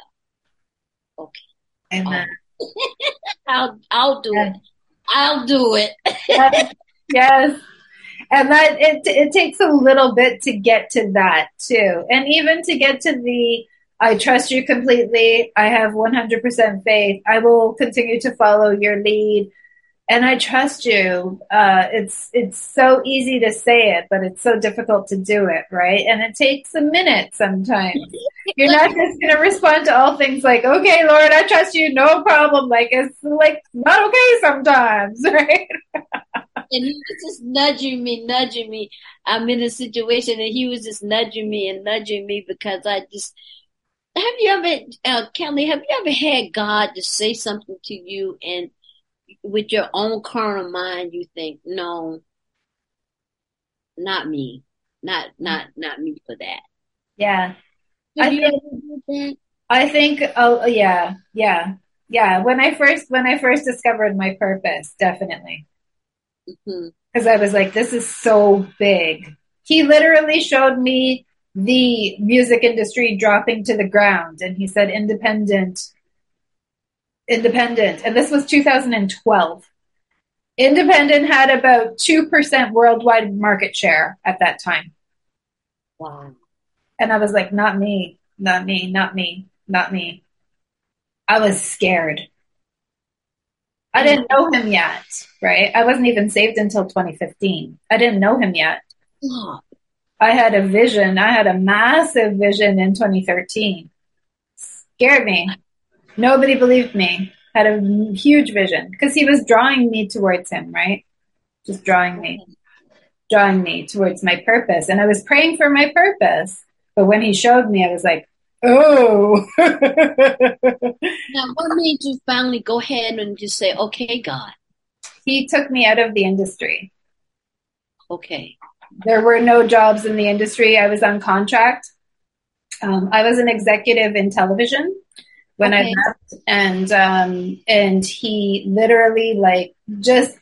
God, okay, Amen. I'll, I'll do Yeah. it. I'll do it. yes. yes. And that it it takes a little bit to get to that too. And even to get to the I trust you completely. I have 100% faith. I will continue to follow your lead and I trust you. Uh, it's it's so easy to say it, but it's so difficult to do it, right? And it takes a minute sometimes. You're not just going to respond to all things like, "Okay, Lord, I trust you, no problem." Like it's like not okay sometimes, right? and he was just nudging me, nudging me. I'm in a situation and he was just nudging me and nudging me because I just have you ever, uh, Kelly, have you ever had God to say something to you and with your own carnal mind you think, no, not me, not not not me for that. Yeah. Have I you think- ever did that? I think oh yeah, yeah. Yeah, when I first when I first discovered my purpose, definitely. Mhm. Because I was like this is so big. He literally showed me the music industry dropping to the ground and he said independent independent and this was 2012. Independent had about 2% worldwide market share at that time. Wow. And I was like, not me, not me, not me, not me. I was scared. I didn't know him yet, right? I wasn't even saved until 2015. I didn't know him yet. Oh, I had a vision. I had a massive vision in 2013. Scared me. Nobody believed me. Had a huge vision because he was drawing me towards him, right? Just drawing me, drawing me towards my purpose. And I was praying for my purpose. But when he showed me, I was like, oh. Now, what made you finally go ahead and just say, okay, God, he took me out of the industry. okay. There were no jobs in the industry. I was on contract. Um, I was an executive in television when I left, and um, and he literally like just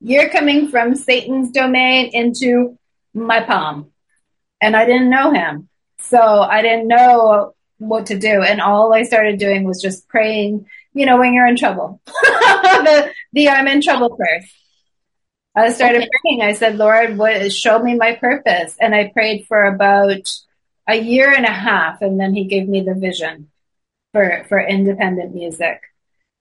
you're coming from Satan's domain into my palm, and I didn't know him, so I didn't know what to do, and all I started doing was just praying. You know, when you're in trouble, the the I'm in trouble first. I started Okay. praying. I said, Lord, what, show me my purpose. And I prayed for about a year and a half. And then he gave me the vision for, for independent music.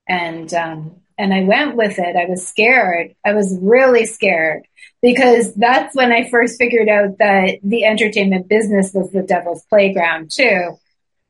And, um, and I went with it. I was scared. I was really scared because that's when I first figured out that the entertainment business was the devil's playground too.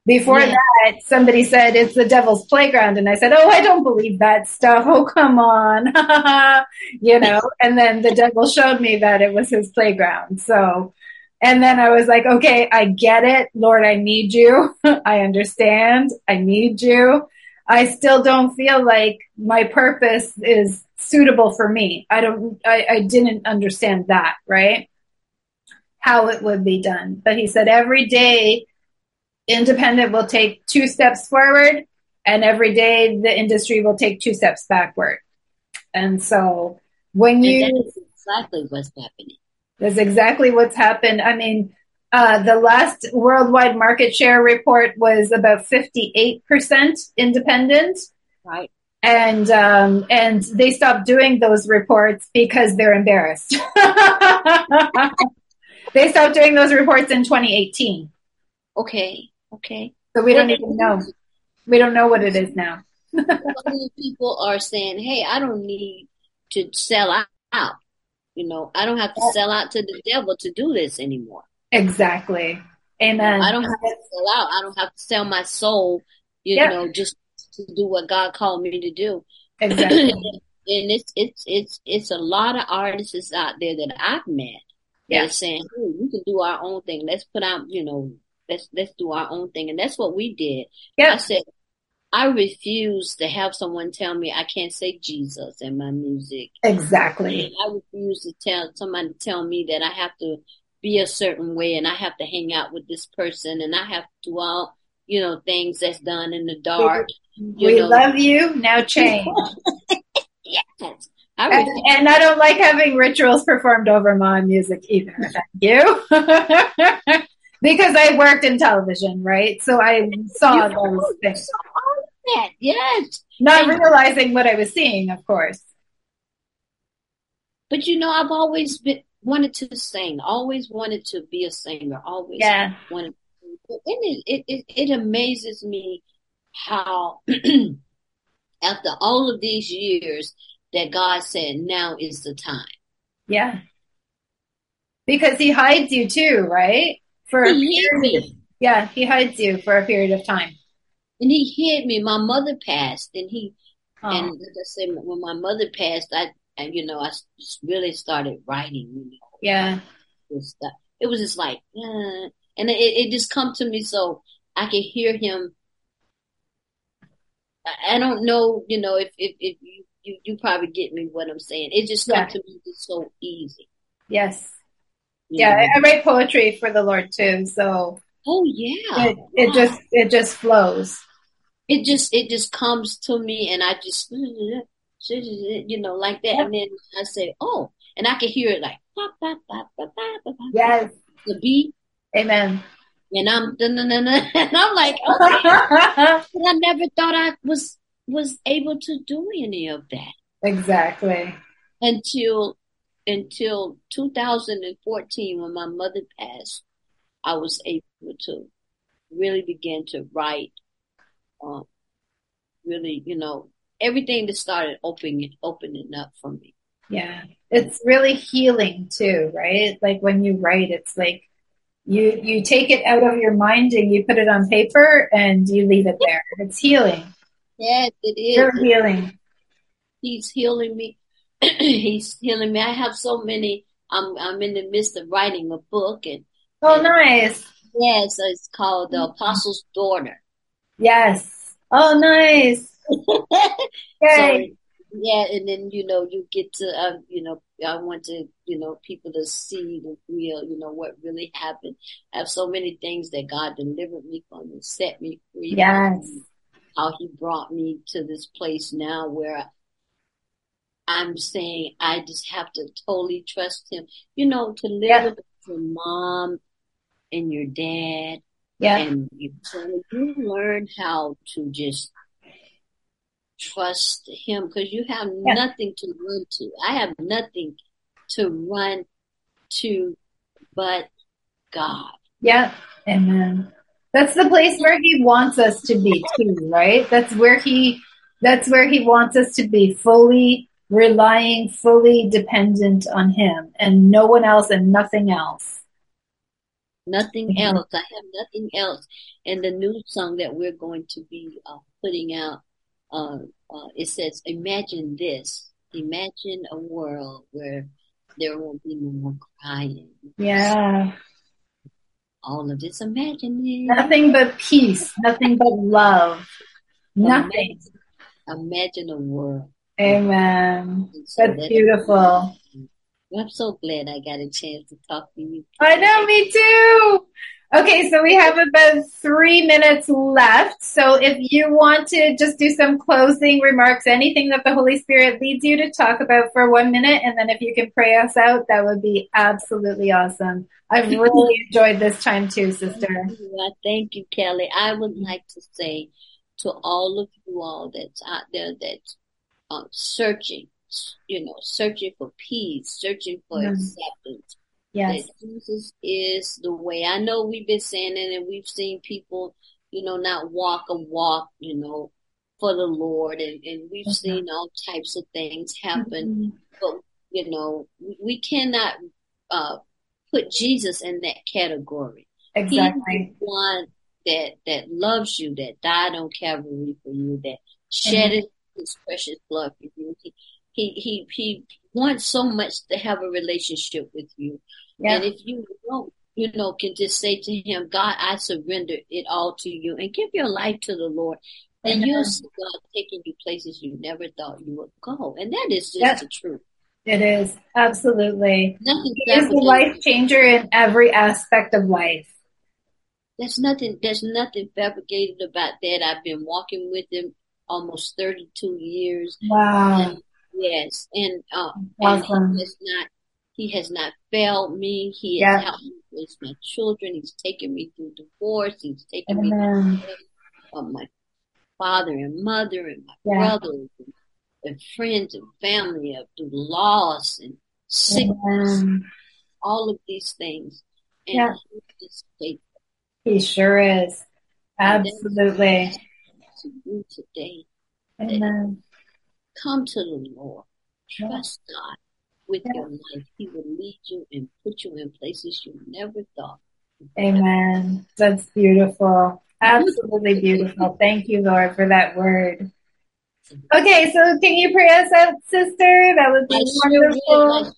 Before Yeah. that, somebody said it's the devil's playground. And I said, Oh, I don't believe that stuff. Oh, come on. you know, and then the devil showed me that it was his playground. So, and then I was like, okay, I get it. Lord, I need you. I understand. I need you. I still don't feel like my purpose is suitable for me. I don't, I, I didn't understand that, right? How it would be done. But he said every day independent will take two steps forward and every day the industry will take two steps backward. And so when And you, that is exactly what's happening. that's exactly what's happened. I mean, uh, the last worldwide market share report was about 58% independent. Right. And, um, and they stopped doing those reports because they're embarrassed. they stopped doing those reports in 2018. Okay. Okay. So we don't even know. We don't know what it is now. People are saying, "Hey, I don't need to sell out. You know, I don't have to sell out to the devil to do this anymore. Exactly. Amen. I don't have to sell out. I don't have to sell my soul. You Yeah. know, just to do what God called me to do. Exactly. and it's it's it's it's a lot of artists out there that I've met that Yeah. are saying, "Hey, we can do our own thing. Let's put out, you know, let's let's do our own thing." And that's what we did. Yeah. I said, I refuse to have someone tell me I can't say Jesus in my music. Exactly. I refuse to tell somebody tell me that I have to be a certain way and I have to hang out with this person and I have to do all, you know, things that's done in the dark. we know. love you. Now change. yes. I and, and I don't like having rituals performed over my music either. Thank you. because I worked in television, right? So I saw those things. that. Yes. Not realizing what I was seeing, of course. But you know, I've always been wanted to sing, always wanted to be a singer, always Yeah. wanted. And it, it, it, amazes me how, after all of these years, that God said, now is the time. Yeah. Because he hides you too, right? For He hid me. Yeah, he hides you for a period of time. And he hid me. My mother passed, and he, Oh. and like I said, when my mother passed, I, and you know, I really started writing, you know, yeah. It was just like, uh, and it, it just come to me so I could hear him. I, don't know, you know, if, if, if you, you, you probably get me what I'm saying. It just come Yeah. to me just so easy. Yes. you Yeah, know. I, I write poetry for the Lord too, so Oh yeah. it, it just it just flows. it just it just comes to me and I just you know like that. And then I say oh and I can hear it like Yes. the beat. Amen. and I'm dun, dun, dun, dun, and I'm like okay. I never thought I was was able to do any of that. Exactly. until until 2014 when my mother passed I was able to really begin to write um, really you know everything that started opening opening up for me Yeah. It's really healing too, right? Like when you write, it's like you you take it out of your mind and you put it on paper and you leave it there. It's healing. yes it is Pure healing. he's healing me he's healing me I have so many I'm I'm in the midst of writing a book and Oh, nice. yes it's called the Apostle's Daughter Yes. Oh, nice. So yeah, and then you know you get to uh, you know I want to you know people to see the real you know what really happened. I have so many things that God delivered me from and set me free. Yes. How He brought me to this place now where I'm saying I just have to totally trust Him. You know to live Yeah. with your mom and your dad yeah. and you, so you learn how to just trust him because you have Yeah. nothing to run to. I have nothing to run to but God. Yeah. Amen. That's the place where he wants us to be too, right? That's where he that's where he wants us to be fully relying, fully dependent on him and no one else and nothing else. Nothing Mhm. else. I have nothing else. And the new song that we're going to be uh, putting out, uh, uh, it says, imagine this. Imagine a world where there won't be no more crying. Yeah. All of this. Imagine it. Nothing but peace, nothing but love. Nothing. Imagine, imagine a world. Amen. So That's beautiful. I'm so glad I got a chance to talk to you. I know, me too. Okay, so we have about three minutes left. So if you want to just do some closing remarks, anything that the Holy Spirit leads you to talk about for one minute, and then if you can pray us out, that would be absolutely awesome. I've really enjoyed this time too, sister. Thank you, Kelly. I would like to say to all of you all that's out there that's um, searching, you know, searching for peace, searching for Mhm. acceptance, Yes. that Jesus is the way. I know we've been saying it and we've seen people, you know, not walk a walk, you know, for the Lord and, and we've seen all types of things happen. Mhm. But, you know, we, we cannot, uh, put Jesus in that category. Exactly. one that, that loves you, that died on Calvary for you, that shedded his precious blood for you. He, he, he, he wants so much to have a relationship with you. Yeah. And if you don't, you know, can just say to him, God, I surrender it all to you and give your life to the Lord. And you'll see God taking you places you never thought you would go. And that is just Yep. the truth. It is absolutely. Nothing He is the life changer in every aspect of life. There's nothing there's nothing fabricated about that. I've been walking with him almost thirty two years. Wow. And yes, and uh Awesome. and has not he has not failed me. He has helped me raise my children. He's taken me through divorce. He's taken me through my father and mother and my Yeah. brothers and, and friends and family of through loss and sickness, Amen. all of these things. And Yeah. he is faithful He sure is. Absolutely. to you today. Amen. Come to the Lord. Yeah. Trust God with your life. He will lead you and put you in places you never thought. Amen. That's beautiful. Absolutely beautiful. Thank you, Lord, for that word. Mm-hmm. Okay, so can you pray us out, sister? That would be. I wonderful.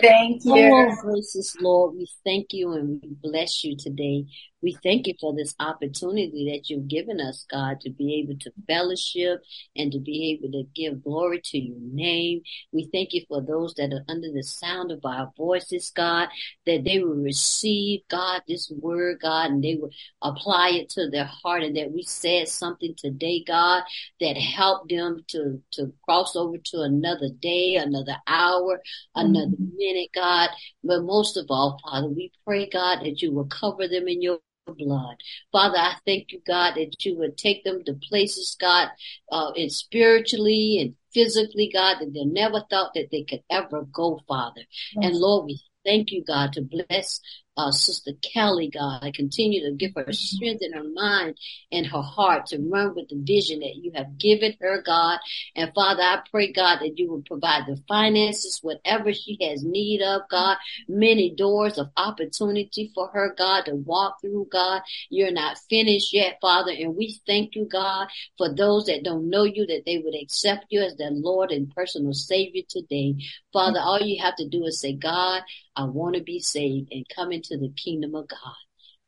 Thank Oh, gracious Lord, we thank you and we bless you today. We thank you for this opportunity that you've given us, God, to be able to fellowship and to be able to give glory to your name. We thank you for those that are under the sound of our voices, God, that they will receive, God, this word, God, and they will apply it to their heart and that we said something today, God, that helped them to, to cross over to another day, another hour, another minute, God. But most of all, Father, we pray, God, that you will cover them in your blood. Father, I thank you, God, that you would take them to places, God, uh, and spiritually and physically, God, that they never thought that they could ever go, Father. And Lord, we thank you, God, to bless uh, Sister Kelly, God. I continue to give her strength in her mind and her heart to run with the vision that you have given her, God. And Father, I pray, God, that you will provide the finances, whatever she has need of, God. Many doors of opportunity for her, God, to walk through, God. You're not finished yet, Father. And we thank you, God, for those that don't know you, that they would accept you as their Lord and personal Savior today. Father, all you have to do is say, God, I want to be saved and come into the kingdom of God.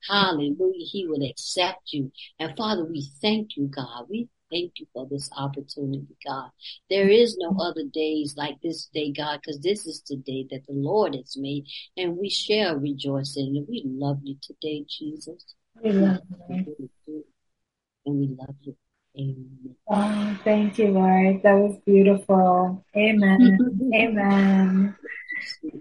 Hallelujah. He will accept you. And Father, we thank you, God. We thank you for this opportunity, God. There is no other days like this day, God, because this is the day that the Lord has made and we shall rejoice in it. We love you today, Jesus. We love you. And we love you. Amen. Oh, thank you, Lord. That was beautiful. Amen. Amen.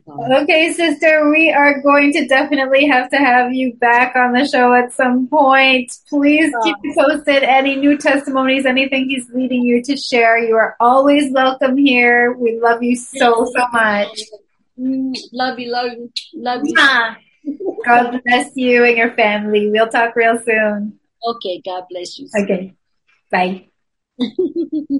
Okay, sister, we are going to definitely have to have you back on the show at some point. Please keep me posted. Any new testimonies, anything he's leading you to share. You are always welcome here. We love you so, so much. Love you, love you, love you. God bless you and your family. We'll talk real soon. Okay, God bless you. Okay. Bye.